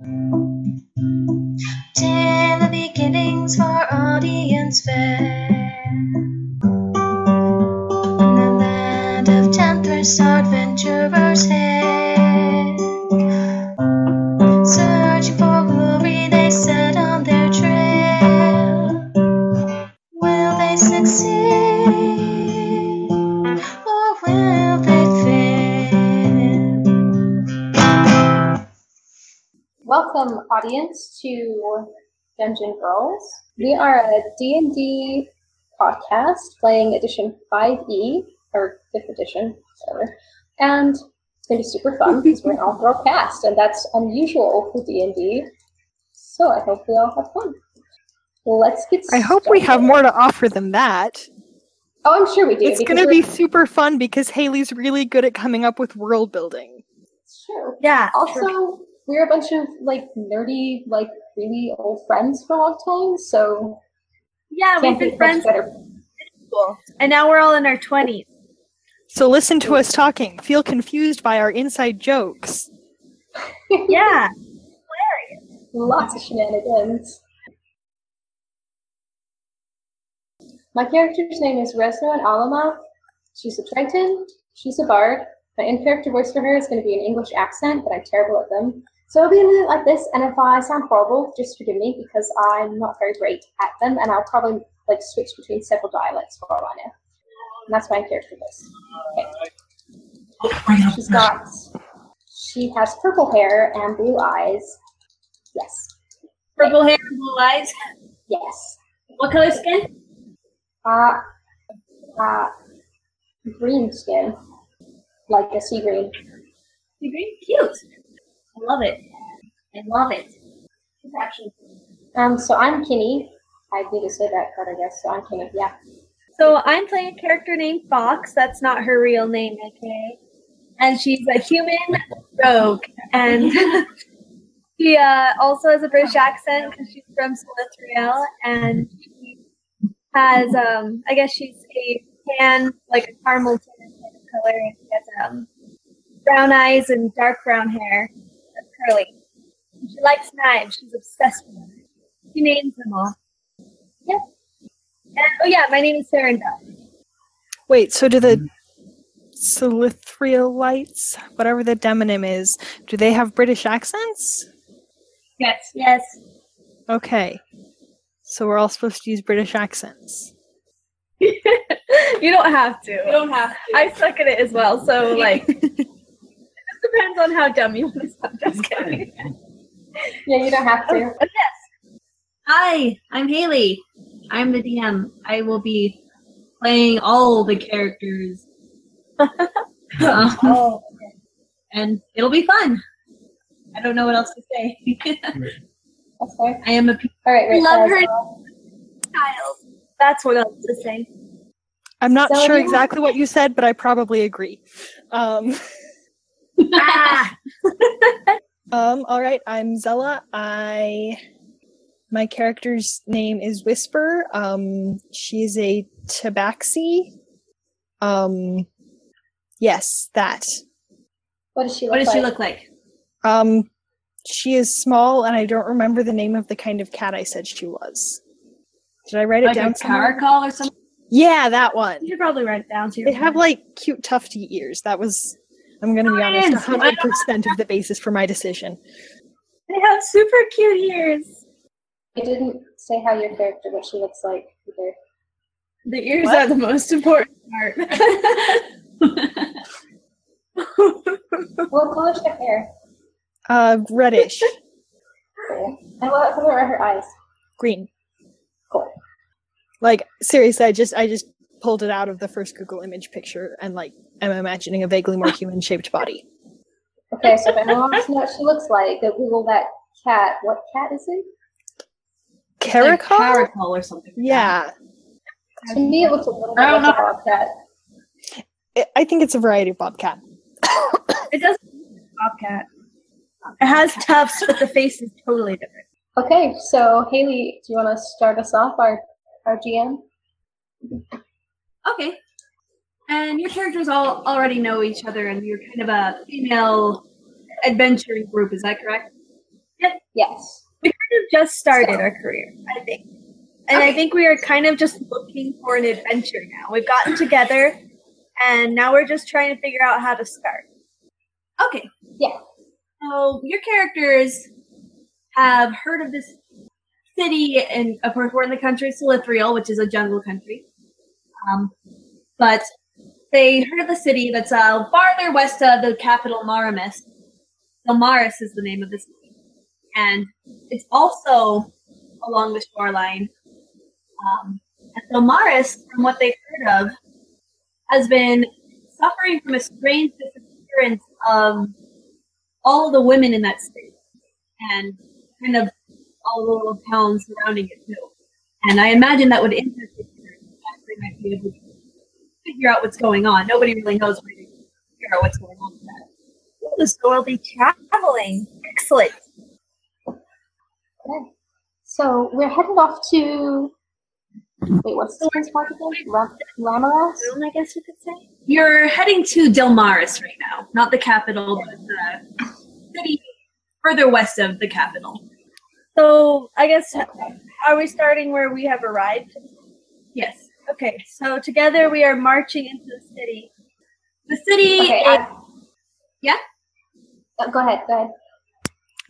Till the beginnings for audience fair. In the land of temptress adventurers head. Dungeon Girls. We are a D&D podcast playing edition 5e, or 5th edition, whatever. And it's going to be super fun because we're an all-girl cast, and that's unusual for D&D. So I hope we all have fun. Let's get I hope we have more to offer than that. Oh, I'm sure we do. It's going to be super fun because Haley's really good at coming up with world building. It's true. Yeah. Also, we're a bunch of, like, nerdy, like, really old friends for a long time, so Yeah, we've been friends better. since school, and now we're all in our twenties. So listen to us talking. Feel confused by our inside jokes. Yeah. Hilarious. Lots of shenanigans. My character's name is Resno and Alama. She's a Triton. She's a bard. My in character voice for her is going to be an English accent, but I'm terrible at them. So it'll be a little like this, and if I sound horrible, just forgive me because I'm not very great at them, and I'll probably like switch between several dialects for all I know. And that's my character voice. Okay. She's got. She has purple hair and blue eyes. Yes. Purple hair and blue eyes. Yes. What color skin? Uh, uh, green skin, like a sea green. Sea green. Cute. Love it. I love it. It's actually. Um, so I'm Kinney. I need to say that part, I guess. So I'm Kinney. Yeah. So I'm playing a character named Fox. That's not her real name, okay? And she's a human rogue, and she uh, also has a British accent because she's from Solithriel, and she has, um, I guess she's a tan, like a caramel tan color, and she has um, brown eyes and dark brown hair, curly. She likes knives. She's obsessed with them. She names them all. Yeah. And, oh yeah, my name is Serinda. Wait, so do the Solithrielites, whatever the demonym is, do they have British accents? Yes. Yes. Okay. So we're all supposed to use British accents. you don't have to. You don't have to. I suck at it as well, so like it just depends on how dumb you want to sound. Just kidding. Yeah, you don't have to. But yes. Hi, I'm Haley. I'm the DM. I will be playing all the characters. Um, Oh, and it'll be fun. I don't know what else to say. That's fair. I am a pe- All right, I wait. love her so- child. That's what else to say. I'm not So sure exactly what you said, but I probably agree. Um, ah, um, all right, I'm Zella. I my character's name is Whisper. Um, she's a tabaxi. Um, yes, that. What does she look What does like? she look like? Um, she is small, and I don't remember the name of the kind of cat I said she was. Did I write it Like down a somewhere? caracal or something? Yeah, that one. you should probably write it down to They have like cute tufty ears. That was, I'm gonna be honest, hundred percent of the basis for my decision. They have super cute ears. You didn't say how your character, what she looks like either. The ears What? are the most important part. What color is her hair? Uh, reddish, Cool. And what color are her eyes? green. Cool. Like seriously, I just I just pulled it out of the first Google image picture and like am imagining a vaguely more human shaped body. Okay, so if anyone wants to know what she looks like, go Google that cat. What cat is it? Like Caracal? caracal or something. Yeah, To me, it looks a little bit I don't like a know. bobcat. I- I think it's a variety of bobcat. it does bobcat. It has tufts, but the face is totally different. Okay, so Haley, do you want to start us off, our our GM? Okay. And your characters all already know each other, and you're kind of a female adventuring group. Is that correct? Yep. Yes. We kind of just started our career, I think. And I think we are kind of just looking for an adventure now. We've gotten together and now we're just trying to figure out how to start. Okay. Yeah. So your characters have heard of this city, and of course we're in the country of Solithriel, which is a jungle country. Um, but they heard of the city that's uh, farther west of the capital, Maramis. Elmaris is the name of the city, and it's also along the shoreline. Um, and Elmaris, from what they've heard of, has been suffering from a strange disappearance of all the women in that state and kind of all the little towns surrounding it too. And I imagine that would interest characters. They might be able to figure out what's going on. Nobody really knows where to figure out what's going on with that. So we'll be traveling. Excellent. Okay. So we're headed off to. Wait, what's the one's called again? Ram- Ramaras? Room, I guess you could say. You're heading to Delmaris right now, not the capital, but the city further west of the capital. So I guess are we starting where we have arrived? Yes. Okay, so together we are marching into the city. The city Okay, is Yeah? Uh, go ahead, go ahead.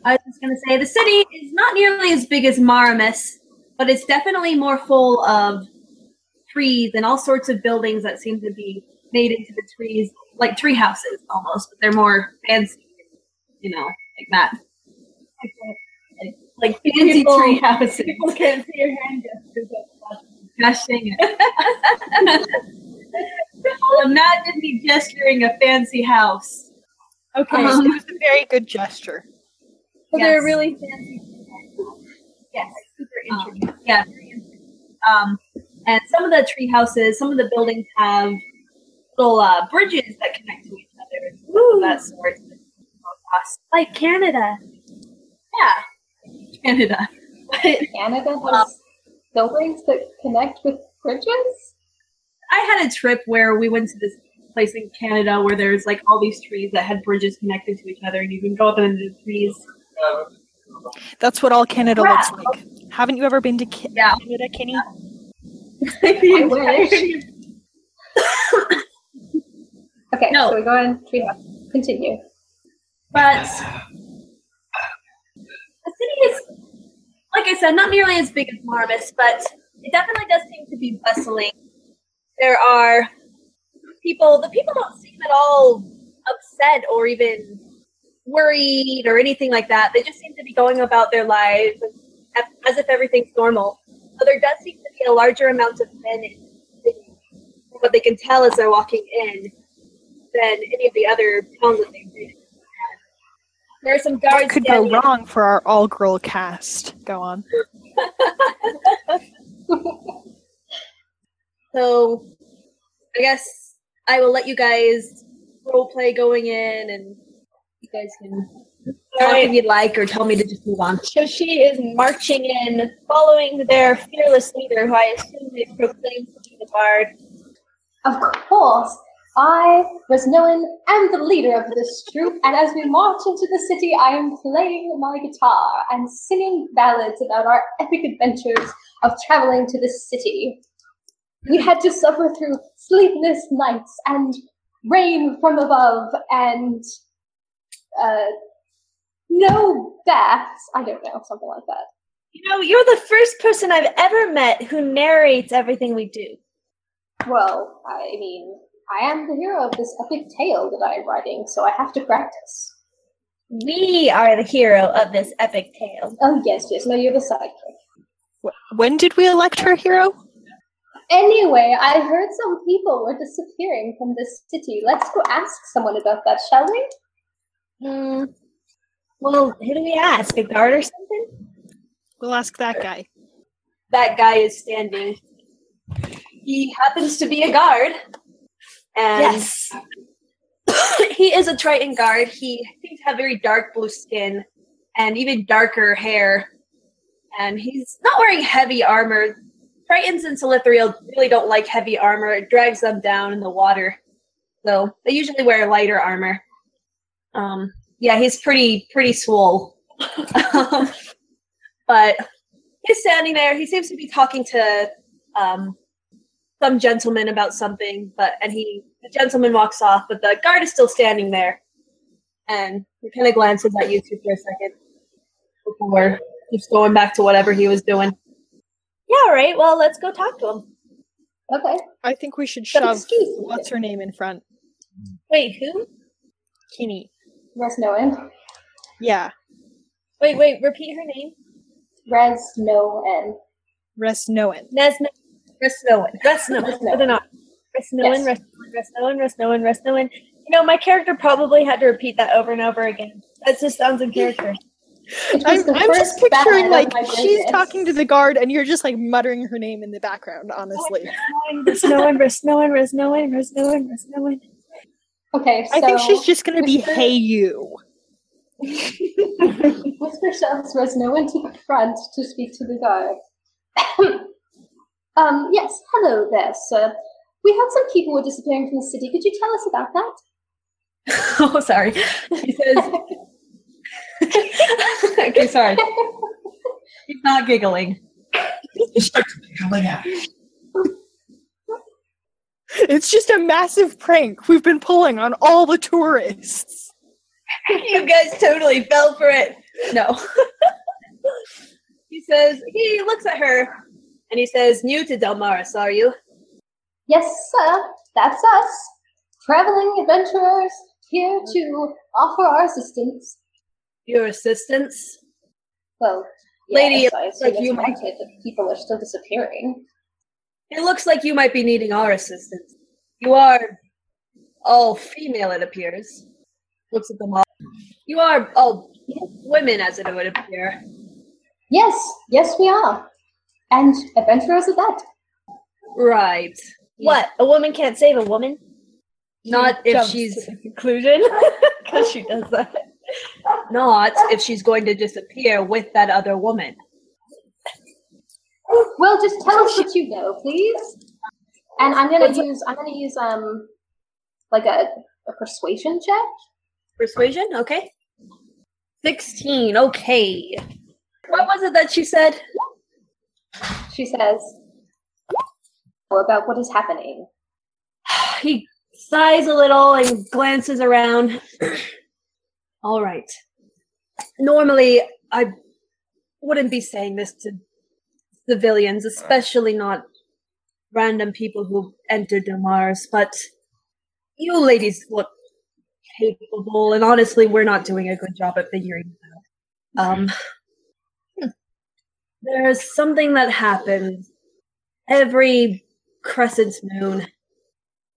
I was just going to say the city is not nearly as big as Maramis, but it's definitely more full of trees and all sorts of buildings that seem to be made into the trees, like tree houses almost, but they're more fancy, you know, like that. Like fancy People- tree houses. People can't see your hand gestures. Gosh dang it. Imagine me gesturing a fancy house. Okay, Um, it was a very good gesture. So Yes. they're really fancy. Yes. Super Um, intricate. yeah. Um, and some of the tree houses, some of the buildings have little uh, bridges that connect to each other. and stuff of that sort. Like Canada. Yeah, Canada. Canada has buildings that connect with bridges? I had a trip where we went to this place in Canada where there's like all these trees that had bridges connected to each other, and you can go up into the trees. That's what all Canada Yeah. looks like. Haven't you ever been to Ca- Yeah. Canada, Kenny? I wish. Okay, No. so we go in treehouse. Continue. But the city is, like I said, not nearly as big as Marvis, but it definitely does seem to be bustling. There are people, the people don't seem at all upset or even worried or anything like that. They just seem to be going about their lives as, if everything's normal. So there does seem to be a larger amount of men in the city, what they can tell as they're walking in, than any of the other towns that they've been. There are some guards What could go wrong for our all-girl cast? Go on. So I guess I will let you guys role play going in and you guys can talk Alright. if you'd like or tell me to just move on. So she is marching in, following their fearless leader, who I assume they proclaim to be the bard. Of course, I, Resnoan, am the leader of this troop, and as we march into the city, I am playing my guitar and singing ballads about our epic adventures of traveling to the city. We had to suffer through sleepless nights and rain from above and uh, no baths. I don't know, something like that. You know, you're the first person I've ever met who narrates everything we do. Well, I mean, I am the hero of this epic tale that I'm writing, so I have to practice. We are the hero of this epic tale. Oh, yes, yes, no, you're the sidekick. When did we elect her hero? Anyway, I heard some people were disappearing from this city. Let's go ask someone about that, shall we? Hmm. Well, who do we ask? A guard or something? We'll ask that guy. That guy is standing. He happens to be a guard. And Yes. he is a Triton guard. He seems to have very dark blue skin and even darker hair. And he's not wearing heavy armor. Tritons and Solithriel really don't like heavy armor. It drags them down in the water. So they usually wear lighter armor. Um, yeah, he's pretty pretty swole. but he's standing there. He seems to be talking to um, some gentleman about something, but and he the gentleman walks off, but the guard is still standing there, and he kind of glances at you two for a second before just going back to whatever he was doing. Yeah, all right. Well, let's go talk to him. Okay. I think we should So shove excuse me. what's her name in front. Wait, who? Kinney. Res Noen. Yeah. Wait, wait. Repeat her name. Res Noen. Res Noen. Nesna. Resnoan. Resnoan. Resnoan. Put it on. Resnoan. Yes. Resnoan. Resnoan. Resnoan. You know, my character probably had to repeat that over and over again. That just sounds in character. I'm, I'm just picturing like she's talking to the guard and you're just like muttering her name in the background, honestly. Resnoan. Resnoan. Resnoan. Resnoan. Resnoan. Okay, so I think she's just gonna be Mr. hey you. Whisper shoves Res Noen to the front to speak to the guard. um, yes, hello there, sir. We heard some people were disappearing from the city. Could you tell us about that? oh, sorry. He says. okay, sorry. He's not giggling. It's just a massive prank we've been pulling on all the tourists. you guys totally fell for it. No. he says, he looks at her and he says, New to Delmaris, are you? Yes, sir. That's us. Traveling adventurers here to offer our assistance. Your assistance? Well, Lady, yes, I like you might- people are still disappearing. It looks like you might be needing our assistance. You are all female, it appears. Looks at them all. You are all women, as it would appear. Yes, yes, we are. And adventurers at that. Right. What? A woman can't save a woman? Not if she's to conclusion because she does that. not if she's going to disappear with that other woman. Well, just tell us what you know, please. And I'm gonna use I'm gonna use um like a, a persuasion check. Persuasion, okay. 16, okay. What was it that she said? She says about what is happening. He sighs a little and glances around. All right. Normally, I wouldn't be saying this to civilians, especially not random people who entered Mars, but you ladies look capable, and honestly, we're not doing a good job at figuring it out. Um, there's something that happens every crescent moon.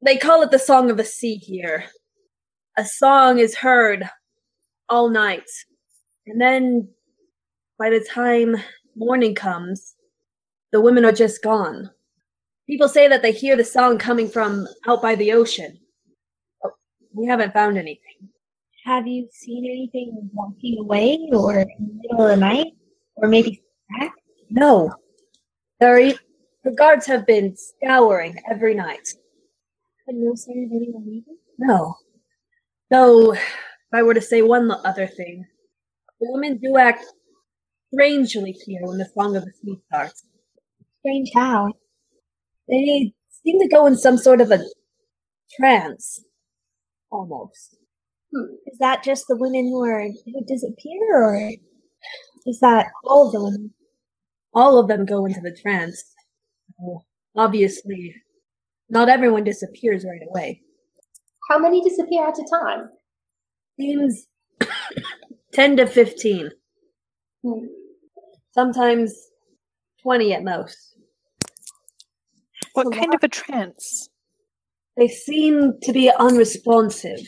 They call it the Song of the Sea here. A song is heard all night. And then by the time morning comes, the women are just gone. People say that they hear the song coming from out by the ocean. We haven't found anything. Have you seen anything walking away or in the middle of the night? Or maybe? No. There are, the guards have been scouring every night. But no sign of anyone leaving? No. Though, if I were to say one other thing, the women do act strangely here when the Song of the Sea starts. Strange how. They seem to go in some sort of a trance. Almost. Hmm. Is that just the women who are who disappear or is that all the women? All of them go into the trance. Obviously, not everyone disappears right away. How many disappear at a time? Seems 10 to 15. Hmm. Sometimes 20 at most. What a kind of a trance? They seem to be unresponsive.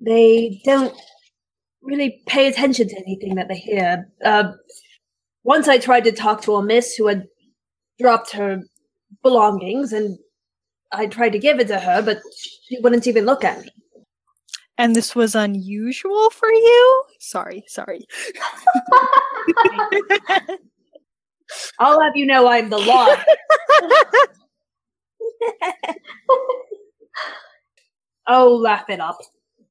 They don't really pay attention to anything that they hear. Uh, once I tried to talk to a miss who had dropped her belongings, and I tried to give it to her, but she wouldn't even look at me. And this was unusual for you? Sorry, sorry. I'll have you know I'm the law. oh, laugh it up.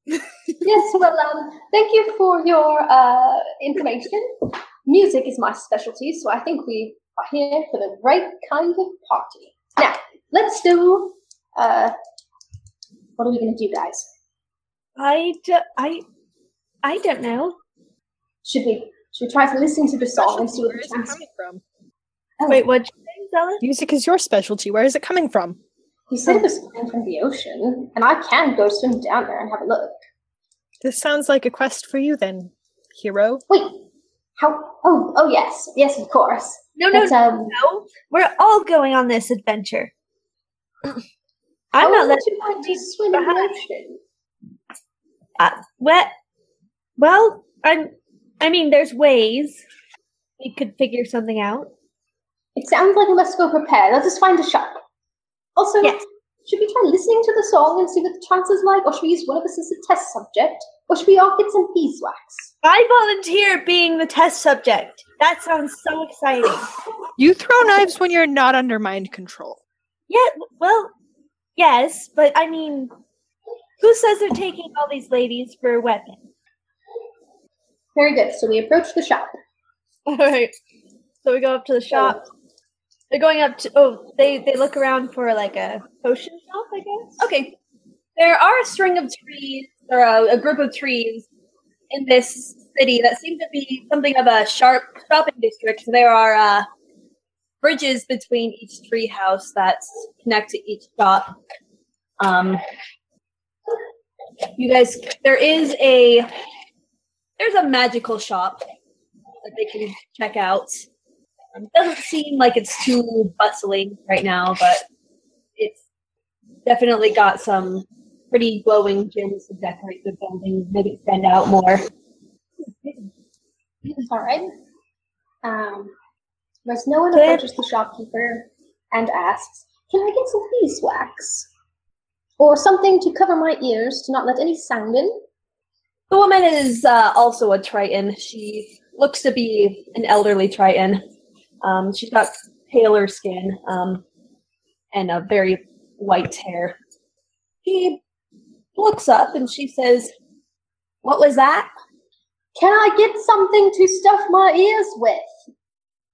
yes, well, um, thank you for your uh, information. Music is my specialty, so I think we are here for the right kind of party. Now, let's do. Uh, what are we gonna do, guys? I, d- I, I don't know. Should we should we try to listen to the song and see what Where the is it chance? coming from? Oh, Wait, what'd you say, Zella? Music is your specialty. Where is it coming from? He said it was coming from the ocean, and I can go swim down there and have a look. This sounds like a quest for you, then, hero. Wait, how? Oh, oh yes, yes, of course. No, no, um, no. We're all going on this adventure. I'm how not letting you to swim in the ocean? Uh, well, well, I'm. I mean, there's ways we could figure something out. It sounds like we must go prepared. Let's just find a shop. Also, Yes. Should we try listening to the song and see what the chances like, or should we use one of us as a test subject, or should we all get some beeswax? I volunteer being the test subject. That sounds so exciting. You throw knives when you're not under mind control. Yeah, well, yes, but I mean, who says they're taking all these ladies for a weapon? Very good. So we approach the shop. All right. So we go up to the shop. They're going up to. Oh, they they look around for like a potion shop, I guess. Okay. There are a string of trees, or a, a group of trees in this city that seem to be something of a sharp shopping district. There are uh, bridges between each tree house that connect to each shop. Um, you guys, there is a there's a magical shop that they can check out. Um, doesn't seem like it's too bustling right now, but it's definitely got some pretty glowing gems to decorate the building, make it stand out more. All right. Um, as no one approaches the shopkeeper and asks, "Can I get some beeswax or something to cover my ears to not let any sound in?" The woman is uh, also a Triton. She looks to be an elderly Triton. Um, she's got paler skin um, and a very white hair. She looks up and she says, "What was that?" Can I get something to stuff my ears with?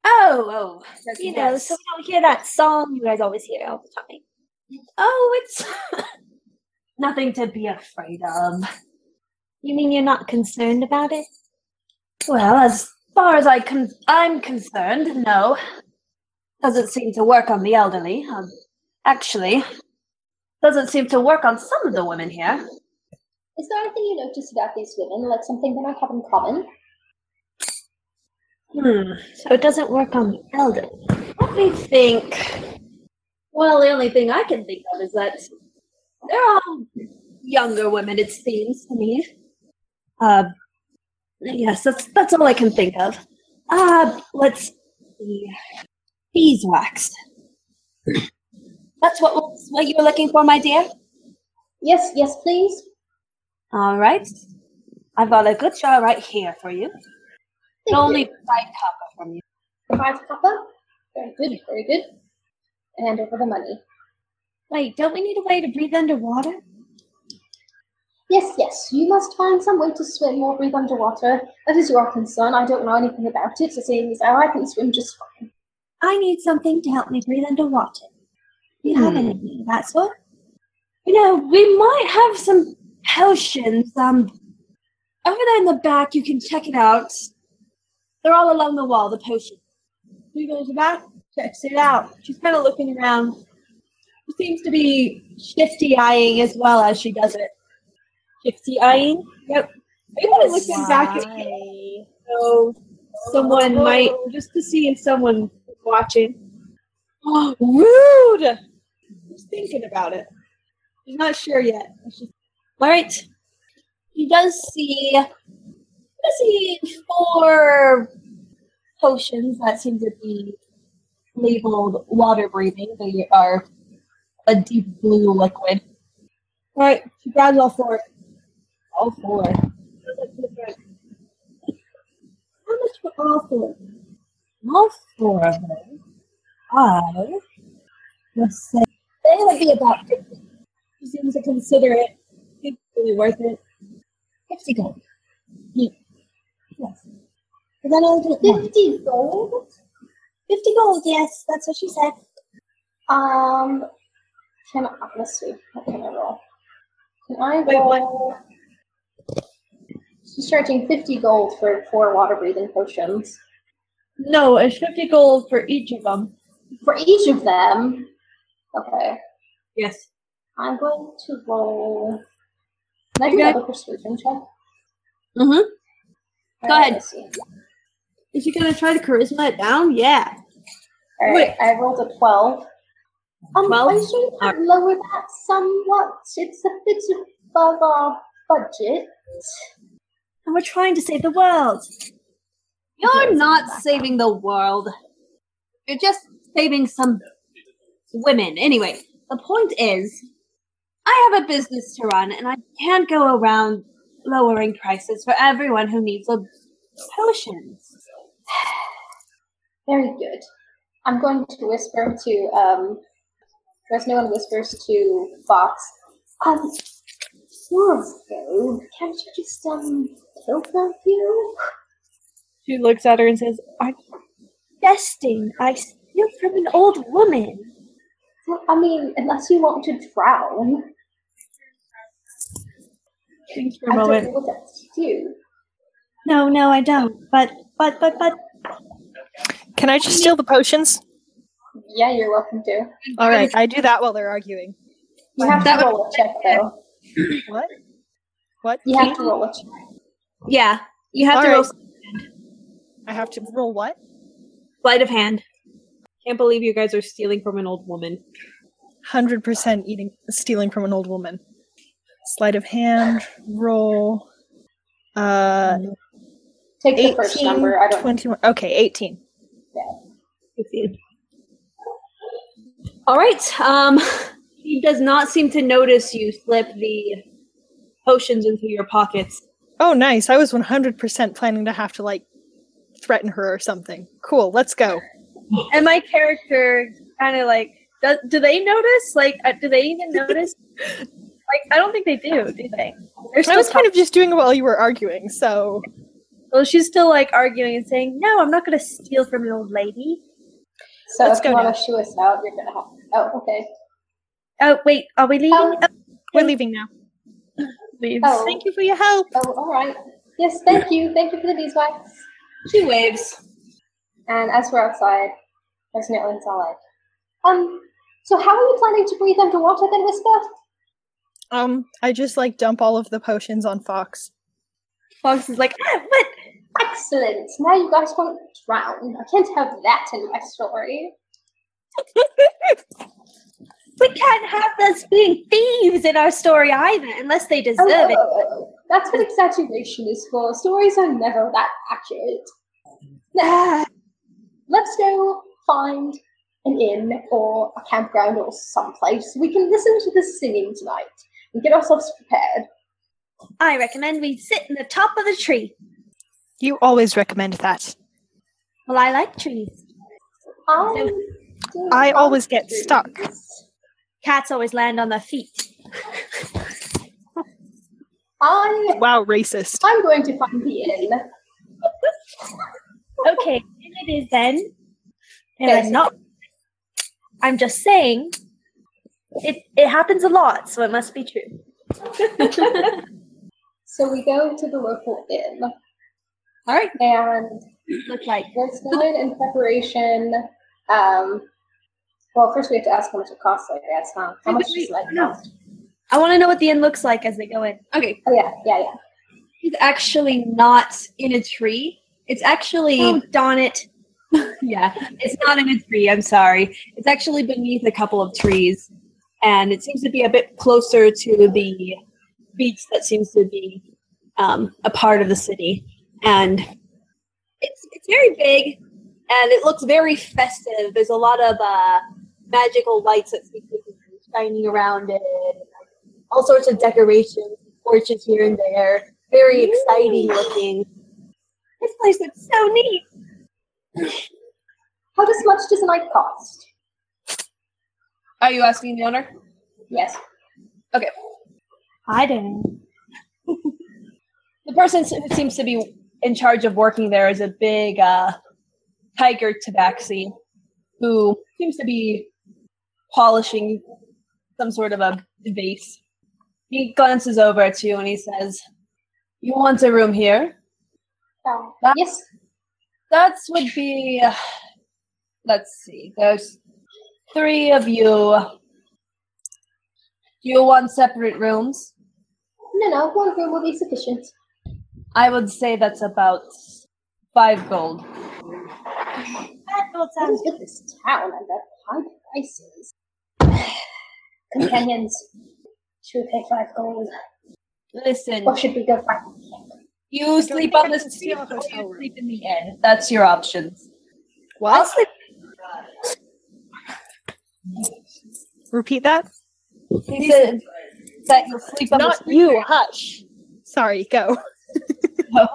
Oh, oh, You know, so we don't hear that song you guys always hear all the time. oh, it's nothing to be afraid of. You mean you're not concerned about it? Well, as far as I con- I'm concerned, no. Doesn't seem to work on the elderly. Um, actually, doesn't seem to work on some of the women here. Is there anything you notice about these women, like something they might have in common? Hmm. So it doesn't work on the elderly. Let me think. Well, the only thing I can think of is that they're all younger women. It seems to me. Uh, yes, that's that's all I can think of. Uh, let's see. Beeswax. That's what what you were looking for, my dear. Yes, yes, please. All right. I've got a good jar right here for you. Thank Only you. five copper from you. five copper. Very good, very good. And hand over the money. Wait, don't we need a way to breathe underwater? Yes, yes, you must find some way to swim or breathe underwater. That is your concern. I don't know anything about it, so seeing as how I can swim just fine. I need something to help me breathe underwater. Do you have Hmm. anything of that sort? You know, we might have some potions. Um, over there in the back, you can check it out. They're all along the wall. The potions. We go to the back, checks it out. She's kind of looking around. She seems to be shifty eyeing as well as she does it. Shifty eyeing? Yep. Maybe looking back at. So someone might, just to see if someone's watching. Oh, rude! She's thinking about it. She's not sure yet. She's, All right. He does see. Does see four potions that seem to be labeled water breathing. They are a deep blue liquid. all right, she grabs all four. All four. How much for all four? All four of them. I let's say they would be about fifty. She seems to consider it. It's really worth it. Fifty gold. Neat. Yes. But then I'll do 50 gold? 50 gold, yes, that's what she said. Um, can I, let's see, what can I roll? Can I Wait, roll? She's charging 50 gold for four water breathing potions. No, it's 50 gold for each of them. For each of them, okay, Yes. I'm going to roll. Can I do Okay. another persuasion check? Mm-hmm. Go Alright, ahead. Is she gonna try to charisma it down? Yeah. Alright, Wait. I rolled a 12. Um, 12? I'm sure you lower that somewhat. It's a bit above our budget. And we're trying to save the world. You're not saving the world. You're just saving some women. Anyway, the point is, I have a business to run, and I can't go around lowering prices for everyone who needs a potions. Very good. I'm going to whisper to um. Resnoan whispers to Fox. Um, Morpho, can't you just um help a few? She looks at her and says, I'm jesting. I steal from an old woman. I mean, unless you want to drown, Thinks for I a don't moment. know what else to do. No, no, I don't. But, but, but, but. Can I just steal the potions? Yeah, you're welcome to. All right, I do that while they're arguing. You have That to would- roll a check though. What? What? You have to roll. Yeah, you have All to right. roll I have to roll what? sleight of hand. Can't believe you guys are stealing from an old woman. Hundred percent eating, stealing from an old woman. Sleight of hand. Roll. Uh, Take the first 18, number. I don't. 21. Okay, eighteen. Yeah. 15. All right. Um, he does not seem to notice you slip the potions into your pockets. Oh, nice. I was one hundred percent planning to have to like threaten her or something. Cool. Let's go. And my character kind of like, do, do they notice? Like, uh, do they even notice? like, I don't think they do, do they? They're I still was kind of just doing it while you were arguing, so Well, she's still like arguing and saying, "No, I'm not going to steal from an old lady." So Let's if go you want to shoo us out, you're gonna have. Oh, okay. Oh, wait, are we leaving? Um, Oh, we're leaving now. leaves. Oh. Thank you for your help. Oh, all right. Yes, thank you. Thank you for the beeswax. She waves. And as we're outside, Resnoan's all like, um. So how are you planning to breathe underwater then, Whisper? Um, I just like dump all of the potions on Fox. Fox is like, ah, "What? Excellent. Now you guys won't drown. I can't have that in my story. We can't have us being thieves in our story either, unless they deserve Oh, it." oh, That's what exaggeration is for. Stories are never that accurate. Now, let's go find an inn or a campground or someplace we can listen to the singing tonight and get ourselves prepared. I recommend we sit in the top of the tree. You always recommend that. Well, I like trees. I, I always get trees. stuck. Cats always land on their feet. I, Wow, racist. I'm going to find the inn. Okay, and it is then. And Okay, I'm not. I'm just saying. It it happens a lot, so it must be true. So we go to the local inn. All right. And Look like Let's go in in preparation. Um, well, first we have to ask how much it costs, I guess, huh? How Wait, much wait, does that no. cost? I want to know what the end looks like as they go in. Okay. Oh, yeah, yeah, yeah. It's actually not in a tree. It's actually Oh darn it! yeah. It's not in a tree. I'm sorry. It's actually beneath a couple of trees, and it seems to be a bit closer to the beach that seems to be um, a part of the city. And it's it's very big, and it looks very festive. There's a lot of uh, magical lights that seem to be shining around it. All sorts of decorations, torches here and there. Very exciting looking. This place looks so neat. How does much does a night cost? Are you asking the owner? Yes. I don't. The person who seems to be in charge of working there is a big uh, tiger tabaxi who seems to be polishing some sort of a vase. He glances over at you and he says, You want a room here? Um, That- yes. That would be. Uh, let's see. There's three of you. Do You want separate rooms? No, no, one room will be sufficient. I would say that's about five gold. That gold sounds with this town and the high prices? Companions, should we pay five gold? Listen, Or should we go find you sleep on the street or you sleep in the inn. That's your options. What? I'll sleep. Repeat that. He said that you'll sleep on the Not street. you. Hush. Sorry. Go.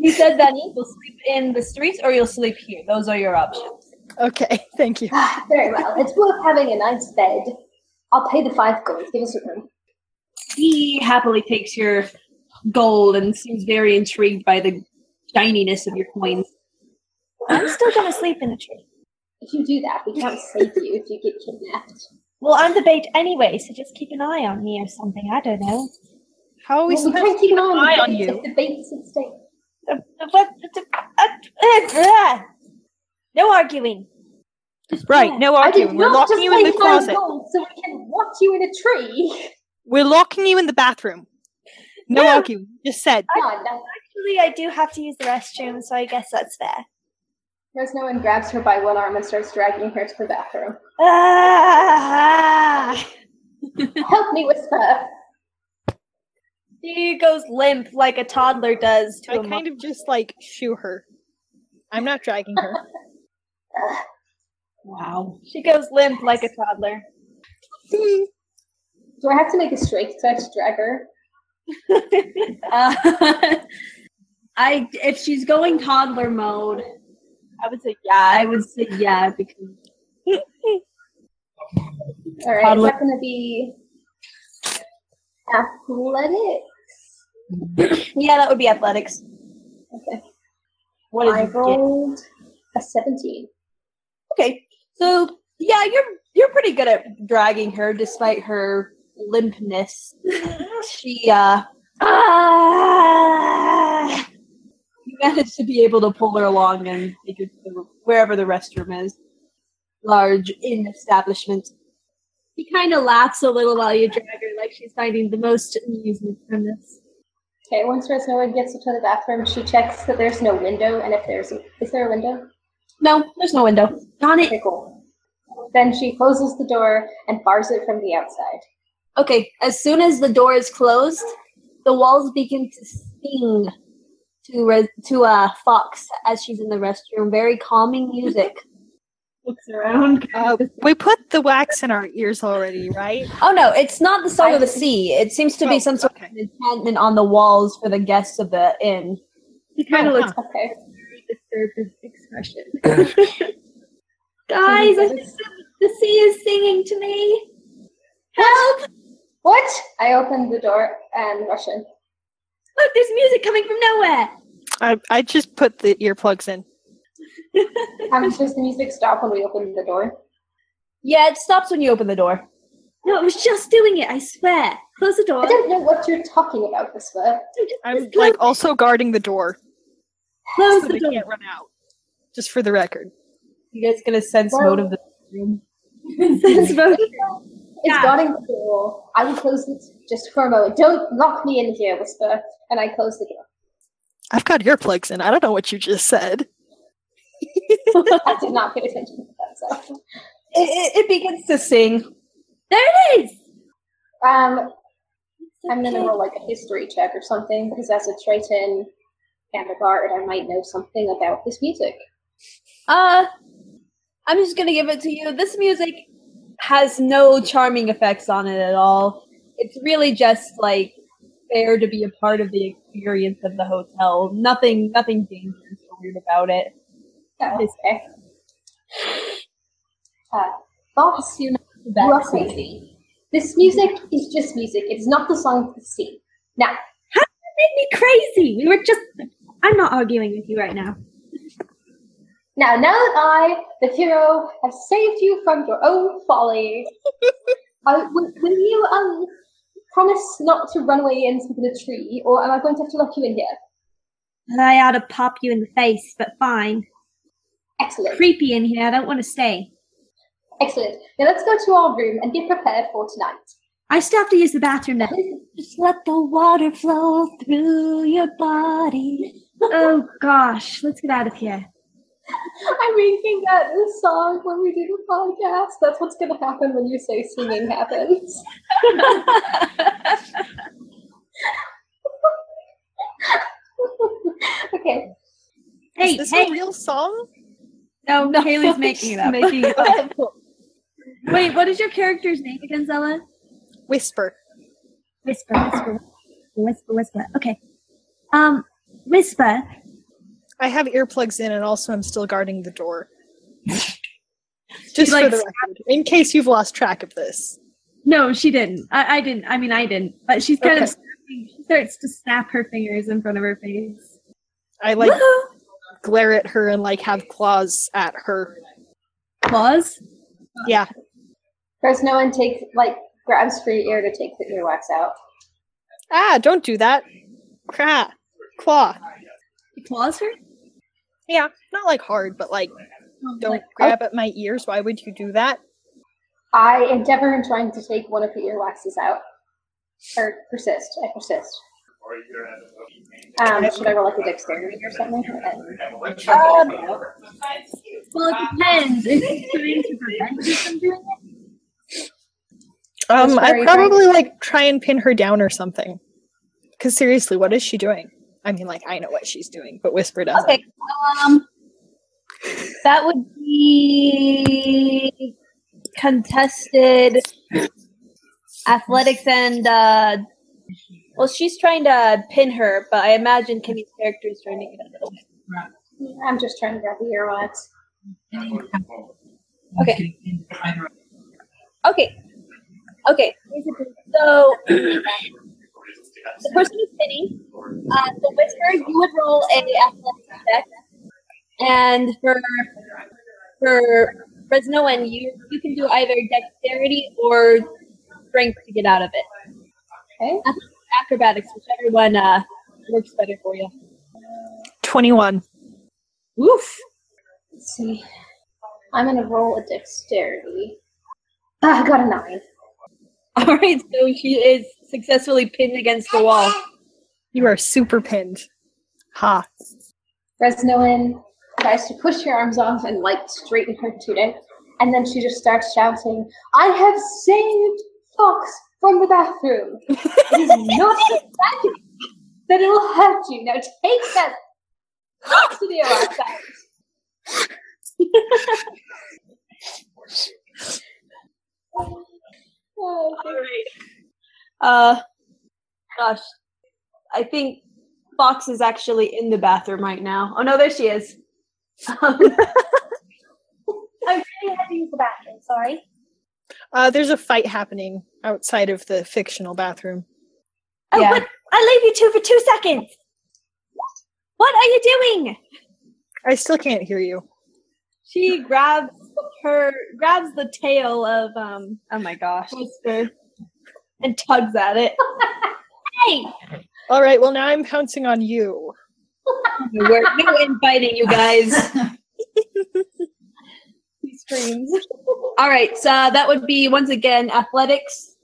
He said that you'll sleep in the streets or you'll sleep here. Those are your options. Okay. Thank you. Ah, Very well. It's worth having a nice bed. I'll pay the five gold. Give us a room. He happily takes your gold and seems very intrigued by the shininess of your coins. I'm still gonna sleep in the tree. If you do that, we can't save you if you get kidnapped. Well, I'm the bait anyway, so just keep an eye on me or something. I don't know. How are we Well, supposed can't keep an eye on, eye the on bait you? the bait's at stake. Uh, uh, What? uh, uh, uh, No arguing. Right. No I did arguing. We're locking you in the five closet. so we can watch you in a tree. We're locking you in the bathroom. No Yeah. arguing. Just said. God, no. Actually, I do have to use the restroom, so I guess that's fair. Resnoan grabs her by one arm and starts dragging her to the bathroom. Ah! Help me, Whisper. She goes limp like a toddler does to I a kind of just like shoo her. I'm not dragging her. Wow. She goes limp like a toddler. Do I have to make a strength check to drag her? Uh, I if she's going toddler mode, I would say yeah. I would say yeah because All right, Toddler. is that going to be athletics? yeah, that would be athletics. Okay. what is I rolled a 17. Okay, so yeah, you're you're pretty good at dragging her despite her limpness. she uh Ah! you managed to be able to pull her along and take her to the, wherever the restroom is. Large inn establishment. She kind of laughs a little while you drag her, like she's finding the most amusement from this. Okay, once Resnoa gets to the bathroom, she checks that there's no window, and if there's a, is there a window? No, there's no window. On it. Okay, cool. Then she closes the door and bars it from the outside. Okay, as soon as the door is closed, the walls begin to sing to re- to uh, Fox as she's in the restroom. Very calming music. Looks around. Uh, we put the wax in our ears already, right? Oh no, it's not the song of the sea. It seems to be Oh, some sort okay. of enchantment on the walls for the guests of the inn. He kind of Oh, looks huh. Okay. Disturbed his expression. Guys, I think the, the sea is singing to me. Help! What? I opened the door and rush in. Look, there's music coming from nowhere. I I just put the earplugs in. Um, does the music stop when we open the door? Yeah, it stops when you open the door. No, I was just doing it, I swear. Close the door. I don't know what you're talking about, this Whisper. I'm like also guarding the door Close so the they door. can't run out. Just for the record. You guys gonna sense Well- mode of the room? It's Yeah. guarding the door. I will close it just for a moment. Don't lock me in here, Whisper. And I close the door. I've got earplugs in. I don't know what you just said. I did not pay attention to that, so. It, it, it begins to sing. There it is. Um, I'm gonna roll like a history check or something because as a Triton and a bard, I might know something about this music. Uh, I'm just gonna give it to you. This music has no charming effects on it at all. It's really just like fair to be a part of the experience of the hotel. Nothing, nothing dangerous or weird about it. Oh, okay. Uh, you, you are crazy. This music is just music. It is not the song of the sea. Now, how did it make me crazy. We were just I'm not arguing with you right now. Now, now that I, the hero, have saved you from your own folly, uh, will, will you um promise not to run away into the tree, or am I going to have to lock you in here? I ought to pop you in the face, but fine. Excellent. Creepy in here. I don't want to stay. Excellent. Now let's go to our room and get prepared for tonight. I still have to use the bathroom now. Just let the water flow through your body. Oh gosh, let's get out of here. I'm making that a song when we do the podcast. That's what's going to happen when you say singing happens. okay. Hey, Is this hey, a real song? no, no Haley's making it up. Making it up. Wait, what is your character's name again, Zella? Whisper. Whisper, whisper, whisper, whisper. Okay. Um, whisper. I have earplugs in, and also I'm still guarding the door. Just for like, the record, in case you've lost track of this. No, she didn't. I, I didn't. I mean, I didn't. But she's kind Okay. of. snapping- She starts to snap her fingers in front of her face. I like Woohoo! glare at her and like have claws at her. Claws. Yeah, First, no one take like grabs free your ear to take the earwax out. Ah, don't do that. Cra. Claw. Claws her. Yeah, not like hard, but like don't grab at my ears. Why would you do that? I endeavor in trying to take one of the earwaxes out. Or persist. I persist. Um, should I roll like a dexterity or something? Um, well, it depends. Is he trying to prevent you from doing it? Um, I'd probably like try and pin her down or something. Because seriously, what is she doing? I mean, like I know what she's doing, but Whisper doesn't. Okay. Um, that would be contested athletics and uh, well, she's trying to pin her, but I imagine Kimmy's character is trying to get a little. Bit. I'm just trying to grab the earwax. Okay. Okay. Okay. So the person is pinning. Uh, the whisper, you would roll a athletics check, and for for Resnoan you, you can do either dexterity or strength to get out of it. Okay. Acrobatics, whichever one uh, works better for you. Twenty-one. Oof. Let's see. I'm gonna roll a dexterity. Ah, I got a nine. All right, so she is successfully pinned against the wall. You are super pinned. Ha. Resnoan tries to push her arms off and like straighten her tunic, and then she just starts shouting, "I have saved Fox from the bathroom. It is not that that it will hurt you. Now take that to the outside." Oh, All right. Uh, gosh, I think Fox is actually in the bathroom right now. Oh no, there she is. Um, I really had to use the bathroom. Sorry. Uh, there's a fight happening outside of the fictional bathroom. Oh, Yeah. what? I leave you two for two seconds. What are you doing? I still can't hear you. she grabs her grabs the tail of um oh my gosh Whisper and tugs at it. Hey, All right. Well, now I'm pouncing on you. We're new inviting you guys. he screams. All right, so that would be once again athletics.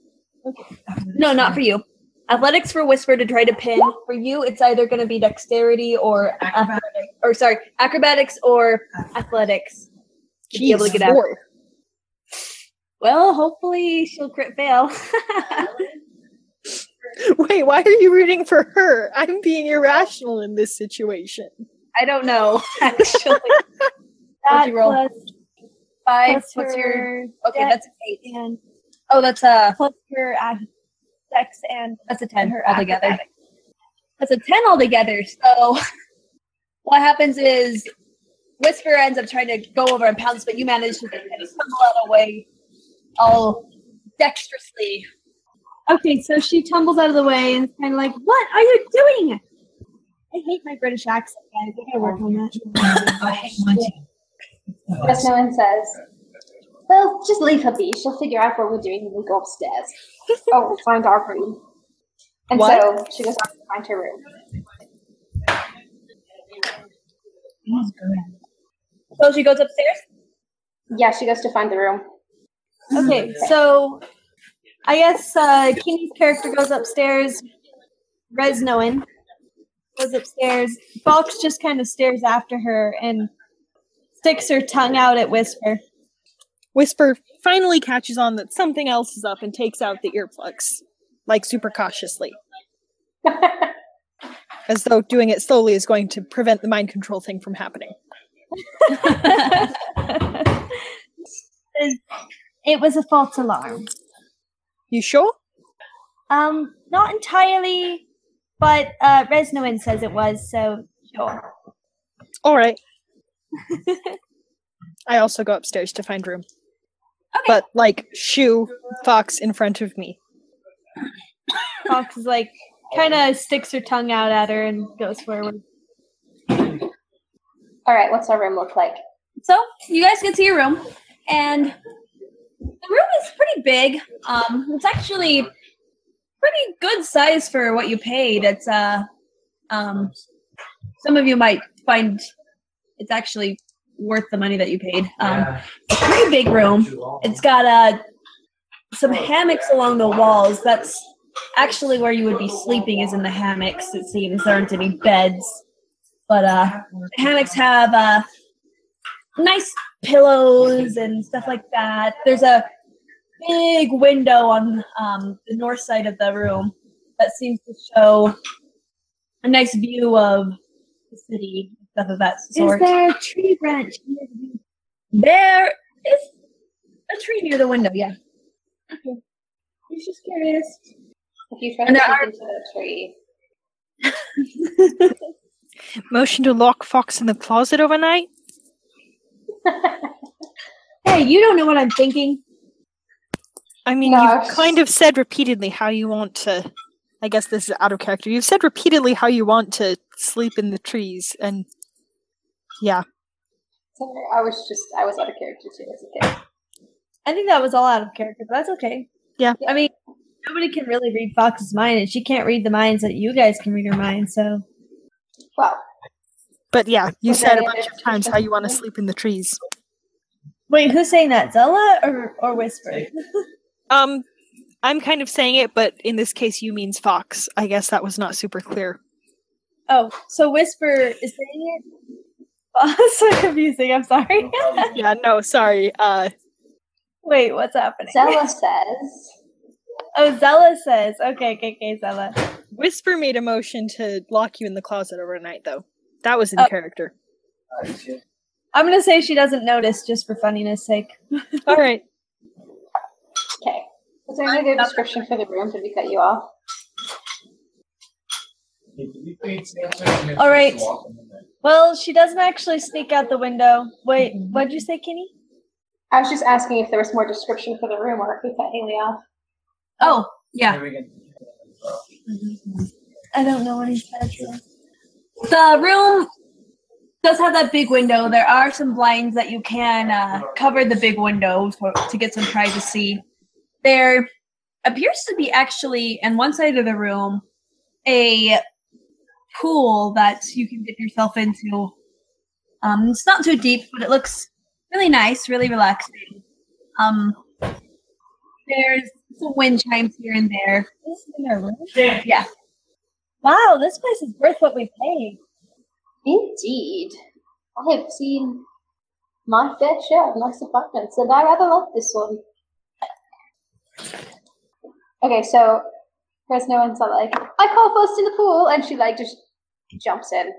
No, not for you. Athletics for Whisper to try to pin. For you, it's either going to be dexterity or acrobatics, or sorry, acrobatics or athletics to be able to Jeez, get out. four. Well, hopefully she'll crit fail. Wait, why are you rooting for her? I'm being irrational in this situation. I don't know actually. What'd you roll? plus, Five. plus What's your? Okay, that's an eight. and Oh, that's a plus her ad- dex and that's a ten her altogether. acrobatics. That's a 10 altogether. So what happens is Whisper ends up trying to go over and pounce, but you manage to kind of tumble out of the way all dexterously. Okay, so she tumbles out of the way and is kind of like, "What are you doing?" I hate my British accent, guys. I gotta work on that. I hate my team. Resnoan says, well, just leave her be. She'll figure out what we're doing when we go upstairs. oh, find our room. And What? so she goes off to find her room. So she goes upstairs? Yeah, she goes to find the room. Okay, so I guess uh Keeny's character goes upstairs. Resnoan goes upstairs. Fox just kind of stares after her and sticks her tongue out at Whisper. Whisper finally catches on that something else is up and takes out the earplugs, like super cautiously, as though doing it slowly is going to prevent the mind control thing from happening. it was a false alarm. You sure? Um, not entirely, but uh Resnoan says it was, so sure. All right. I also go upstairs to find room. Okay. But like shoo Fox in front of me. Fox is like kind of sticks her tongue out at her and goes forward. All right, what's our room look like? So you guys get to your room, and the room is pretty big. Um, it's actually pretty good size for what you paid. It's uh, um, some of you might find it's actually worth the money that you paid. Um, a pretty big room. It's got uh, some hammocks along the walls. That's actually where you would be sleeping is in the hammocks. It seems there aren't any beds, but uh, hammocks have uh, nice pillows and stuff like that. There's a big window on um, the north side of the room that seems to show a nice view of the city, stuff of that sort. Is there a tree branch? There is a tree near the window, yeah. I was just curious. If you try And to there sleep are- into the tree, Motion to lock Fox in the closet overnight? Hey, you don't know what I'm thinking. I mean, No, you've kind of said repeatedly how you want to. I guess this is out of character. You've said repeatedly how you want to sleep in the trees, and yeah, sorry, I was just I was out of character too as a kid. I think that was all out of character, but that's okay. Yeah. I mean, nobody can really read Fox's mind, and she can't read the minds that you guys can read her mind, so. Well, but yeah, you Was said a bunch of times how you want to sleep in the trees. Wait, who's saying that? Zella or, or Whisper? Um, I'm kind of saying it, but in this case, you means Fox. I guess that was not super clear. Oh, so Whisper is saying it? Oh, so confusing. I'm sorry. yeah, no, sorry. Uh, Wait, what's happening? Zella says, Oh, Zella says. Okay, okay, okay, Zella. Whisper made a motion to lock you in the closet overnight, though. That was in Oh. character. I'm gonna say she doesn't notice just for funniness sake. All right. "Okay." Was there any other description for the room? Did we cut you off? All right. Well, she doesn't actually sneak out the window. Wait, mm-hmm. what'd you say, Kenny? I was just asking if there was more description for the room, or if we cut Haley off. Oh, yeah. I don't know what he said. So. The room does have that big window. There are some blinds that you can uh, cover the big window for, to get some privacy. There appears to be actually, on one side of the room, a pool that you can dip yourself into. Um, it's not too deep, but it looks really nice, really relaxing. Um, there's some wind chimes here and there. This in our room. Yeah. Wow, this place is worth what we paid. Indeed, I have seen my fair share of nice apartments, and I rather like this one. Okay, so Resnoan Zella like, I call first in the pool, and she like just jumps in,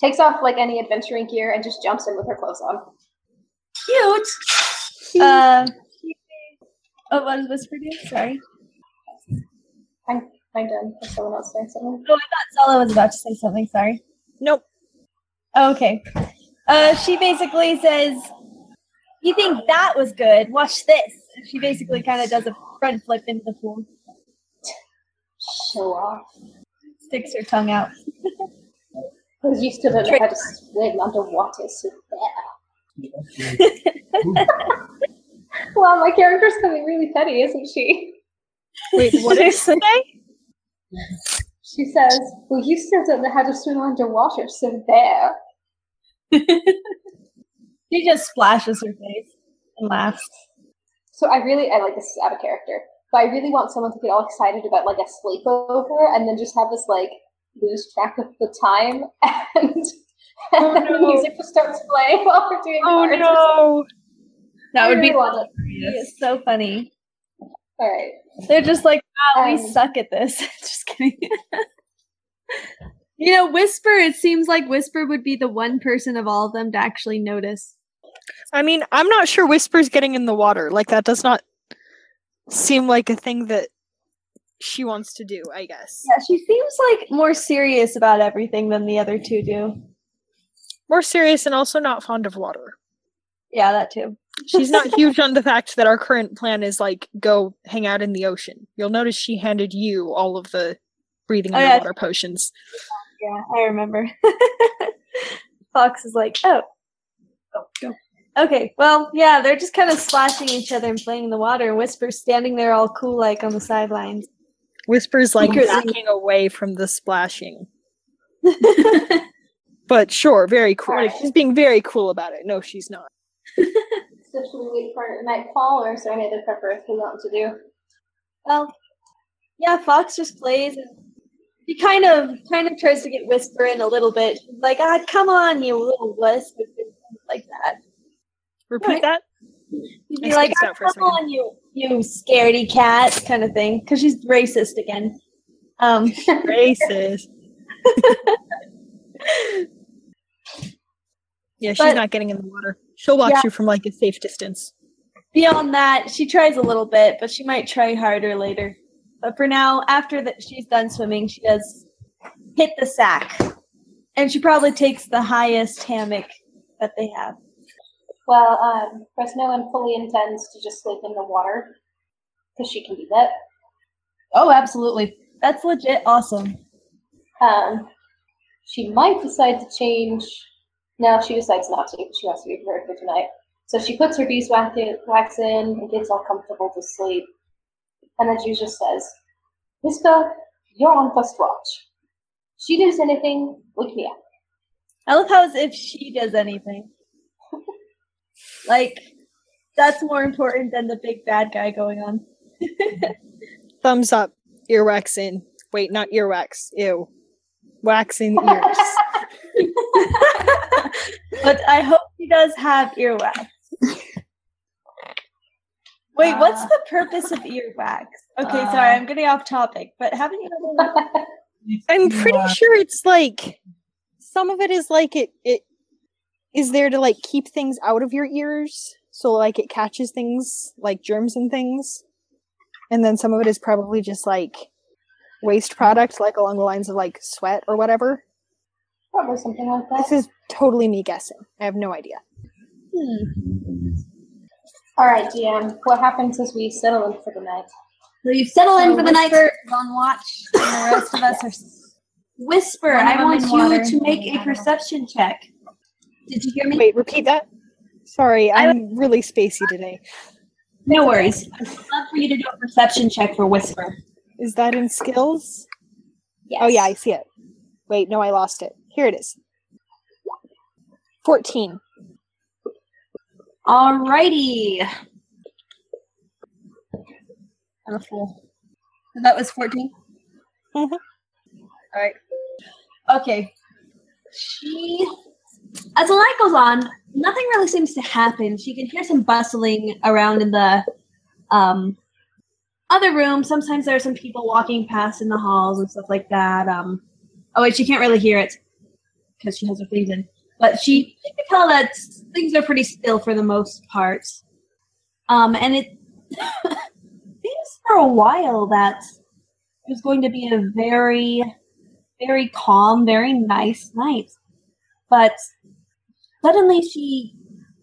takes off like any adventuring gear, and just jumps in with her clothes on. Cute. Uh, oh, what was Whisper do? Sorry. I'm I'm done. Is someone else saying something? Oh, I thought Zella was about to say something. Sorry. Nope. Oh, okay. Uh, she basically says, "You think that was good? Watch this." And she basically kind of does a front flip into the pool, Show off. sticks her tongue out. Because you still don't know how to swim underwater, so there. Wow, my character's coming really petty, isn't she? Wait, what did it say? She says, Well, you still don't know how to swim underwater, so there. She just splashes her face and laughs. So I really, I like this is out of character, but I really want someone to get all excited about like a sleepover and then just have us like lose track of the time and, and Oh, then the music just starts playing while we're doing Oh no! That would be really it's so funny. All right. They're just like, wow, we Um, suck at this. just kidding. you know, Whisper, it seems like Whisper would be the one person of all of them to actually notice. I mean, I'm not sure Whisper's getting in the water. Like that does not seem like a thing that she wants to do, I guess. Yeah, she seems like more serious about everything than the other two do. More serious and also not fond of water. Yeah, that too. She's not huge on the fact that our current plan is like go hang out in the ocean. You'll notice she handed you all of the breathing Oh, yeah. underwater potions. Yeah, I remember. Fox is like, oh. Oh, go. Okay, well, yeah, they're just kind of slashing each other and playing in the water, and Whisper's standing there all cool like on the sidelines. Whispers like backing away from the splashing. But sure, very cool. Alright. She's being very cool about it. No, she's not. So should we wait for nightfall, or is there any other preparation we want to do? Well, yeah, Fox just plays and he kind of kind of tries to get Whisper in a little bit. She's like, ah, come on, you little wuss, like that. Repeat Right. that. He'd I be like, ah, out for a come on, you you scaredy cat, kind of thing, because she's racist again. Um, Racist. yeah, she's But- not getting in the water. She'll watch Yeah. you from like a safe distance. beyond that, she tries a little bit, but she might try harder later. But for now, after that she's done swimming, she does hit the sack, and she probably takes the highest hammock that they have. Well, um, Resnoan fully intends to just sleep in the water because she can do that. Oh, absolutely. That's legit awesome. Um, she might decide to change. No, she decides not to. She wants to be prepared for tonight. So she puts her beeswax in, wax in and gets all comfortable to sleep. And then she just says, Whisper, you're on first watch. She does anything, wake me up. I love how as if she does anything. like, that's more important than the big bad guy going on. Thumbs up. Earwax in. Wait, not earwax. Ew. Wax in ears. but I hope she does have earwax. Wait, what's Uh. the purpose of earwax? Okay, sorry, I'm getting off topic, but haven't you I'm pretty sure it's like some of it is like it it is there to like keep things out of your ears. So like it catches things like germs and things. And then some of it is probably just like waste product, like along the lines of like sweat or whatever. Probably something like that. This is totally me guessing. I have no idea. Hmm. All right, GM. What happens as we settle in for the night? So you settle in So for the night Whisper- on watch, and the rest of us are. Whisper, I want you water. to make a perception check. Did you hear me? Wait, repeat that. Sorry, I'm really spacey today. No worries. I'd love for you to do a perception check for Whisper. Is that in skills? Yes. Oh yeah, I see it. Wait, no, I lost it. Here it is. 14. Alrighty. I'm a fool. That was 14? Mhm. Alright. Okay. She, as the night goes on, nothing really seems to happen. She can hear some bustling around in the um, other room. Sometimes there are some people walking past in the halls and stuff like that. Um, oh, wait, she can't really hear it because she has her things in. But she, can tell that things are pretty still for the most part. Um, and it seems for a while that it was going to be a very, very calm, very nice night. But suddenly she,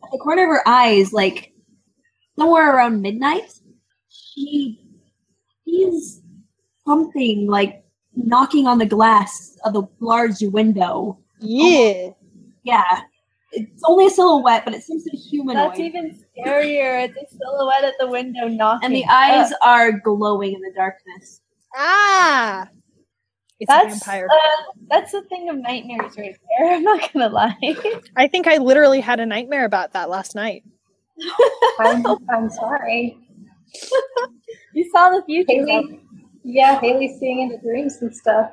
at the corner of her eyes, like somewhere around midnight, she sees something like knocking on the glass of the large window Yeah. Yeah. It's only a silhouette, but it seems to be humanoid. That's even scarier. It's a silhouette at the window knocking. and the eyes are glowing in the darkness. Ah. It's That's a vampire. uh, that's the thing of nightmares right there. I'm not gonna lie. I think I literally had a nightmare about that last night. I'm, I'm sorry. you saw the future. Haley, yeah, Haley's seeing into dreams and stuff.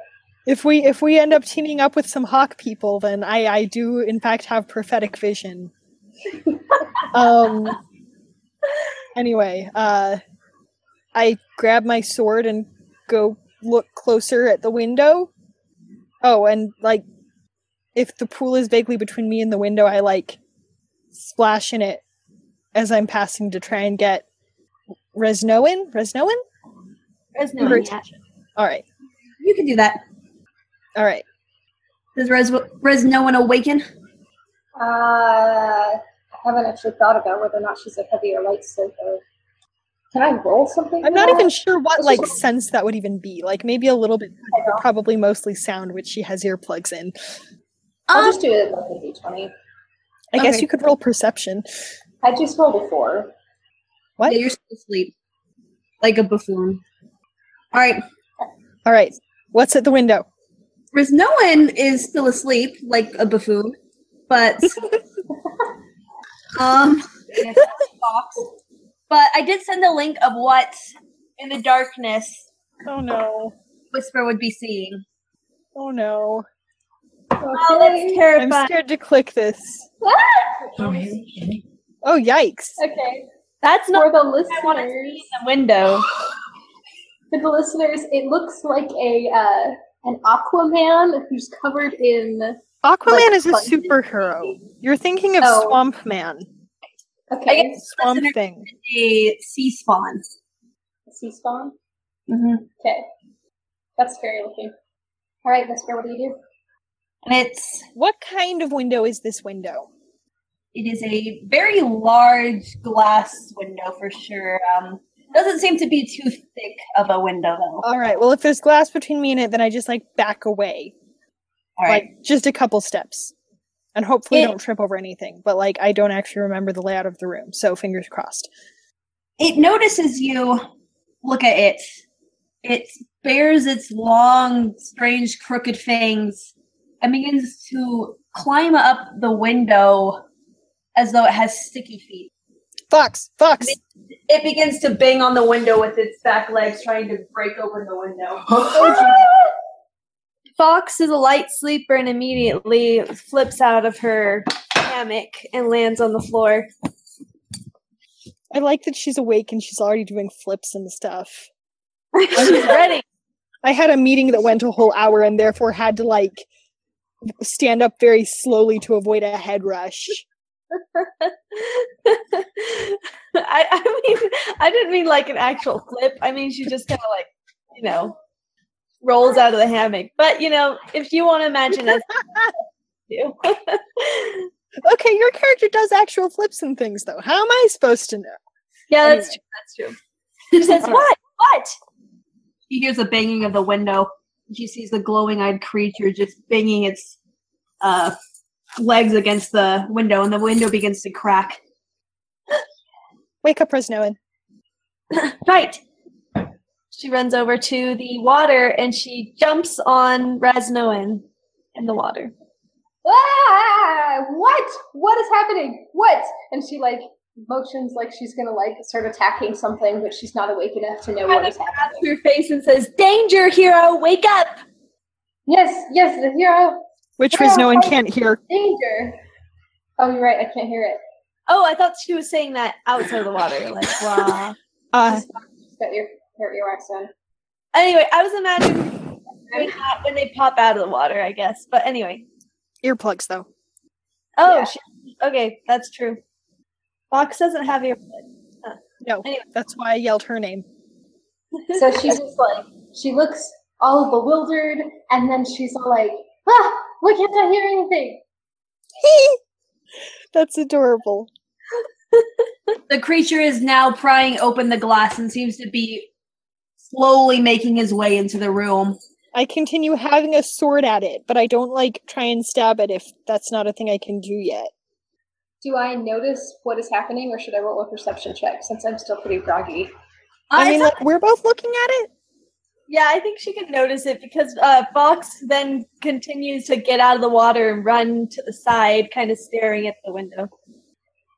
If we if we end up teaming up with some hawk people, then I I do in fact have prophetic vision. um. Anyway, uh, I grab my sword and go look closer at the window. Oh, and like, if the pool is vaguely between me and the window, I like splash in it as I'm passing to try and get Resnoan. Resnoan. There's no Her one yet. attention. All right. You can do that. All right. Does Res, Resnoan awaken? Uh, I haven't actually thought about whether or not she's a heavy or light sleeper. Can I roll something? I'm not that? even sure what like sense that would even be. Like maybe a little bit, probably mostly sound, which she has earplugs in. I'll Um, just do it like a d20. I guess you could roll perception. I just rolled a four. What? Yeah, you're still asleep. Like a buffoon. All right. All right. What's at the window? Res no one is still asleep, like a buffoon, but um, box. But I did send a link of what in the darkness Oh no. Whisper would be seeing. Oh no. Oh, that's I'm scared to click this. Oh yikes. Okay. That's not For the I want to see listeners, the window. for the listeners, it looks like a uh, an Aquaman who's covered in. Aquaman Like is a sponges. superhero. You're thinking of Oh. Swamp Man. Okay, I guess Swamp Thing. A sea spawn. sea spawn. Mm-hmm. Okay, that's scary looking. All right, Mister, what do you do? And it's What kind of window is this window? It is a very large glass window for sure. Um, doesn't seem to be too thick of a window though. All right. Well, if there's glass between me and it, then I just like back away, All right. like just a couple steps, and hopefully It- don't trip over anything. But like I don't actually remember the layout of the room, so fingers crossed. it notices you look at it it bears its long strange crooked fangs and begins to climb up the window as though it has sticky feet Fox, Fox. it begins to bang on the window with its back legs trying to break open the window Fox is a light sleeper and immediately flips out of her hammock and lands on the floor. I like that she's awake and she's already doing flips and stuff. She's ready. I had a meeting that went a whole hour and therefore had to like stand up very slowly to avoid a head rush. I, I mean, I didn't mean like an actual flip. I mean, she just kind of like, you know, rolls out of the hammock. But you know, if you want to imagine it. Okay, your character does actual flips and things though. How am I supposed to know? yeah, that's Anyway. true. That's true. She says, "What? What?" she hears the banging of the window she sees the glowing-eyed creature just banging its uh, legs against the window and the window begins to crack Wake up, Resnoan. Right. She runs over to the water and she jumps on Resnoan in the water. Ah! What? What is happening? What? And she like motions like she's gonna like start attacking something, but she's not awake enough to know what is Grabs happening. her face and says, "Danger, hero! Wake up!" Yes, yes, the hero. Which Yeah, no one can't hear. Danger. Oh, you're right. I can't hear it. Oh, I thought she was saying that outside of the water. Like, wow. Uh, Just got your your earwax on. anyway, I was imagining doing that when they pop out of the water, I guess. But anyway. earplugs though. Oh, Yeah. she, okay, that's true. Fox doesn't have earbuds. No, Anyway. that's why I yelled her name. So she's just like she looks all bewildered, and then she's all like, "Ah, why can't I hear anything?" That's adorable. the creature is now prying open the glass and seems to be slowly making his way into the room I continue having a sword at it, but I don't like try and stab it if that's not a thing I can do yet. Do I notice what is happening, or should I roll a perception check since I'm still pretty groggy? I Uh, mean, it's- like we're both looking at it. Yeah, I think she can notice it because uh, Fox then continues to get out of the water and run to the side, kind of staring at the window.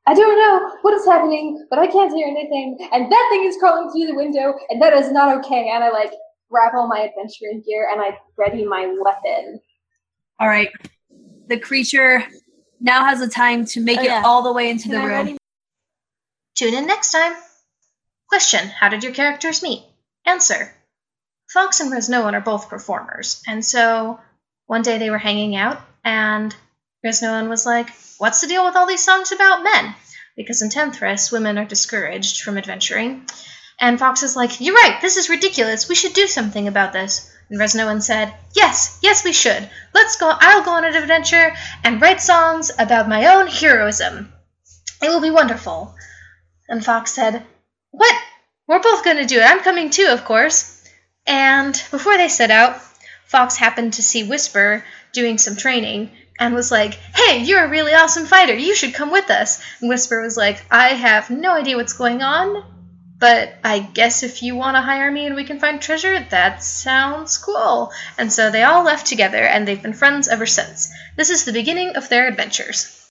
I don't know what is happening, but I can't hear anything, and that thing is crawling through the window, and that is not okay. And I like grab all my adventuring gear and I ready my weapon. All right. The creature now has the time to make Oh, it yeah. all the way into Can the I room. ready- Tune in next time. Question How did your characters meet? Answer Fox and Resnoan are both performers, and so one day they were hanging out, and Resnoan was like, What's the deal with all these songs about men? Because in Tenthras, women are discouraged from adventuring. And Fox is like, You're right, this is ridiculous. We should do something about this. And Resnoan said, Yes, yes, we should. Let's go, I'll go on an adventure and write songs about my own heroism. It will be wonderful. And Fox said, What? We're both going to do it. I'm coming too, of course. And before they set out, Fox happened to see Whisper doing some training and was like, Hey, you're a really awesome fighter. You should come with us. And Whisper was like, I have no idea what's going on, but I guess if you want to hire me and we can find treasure, that sounds cool. And so they all left together and they've been friends ever since. This is the beginning of their adventures.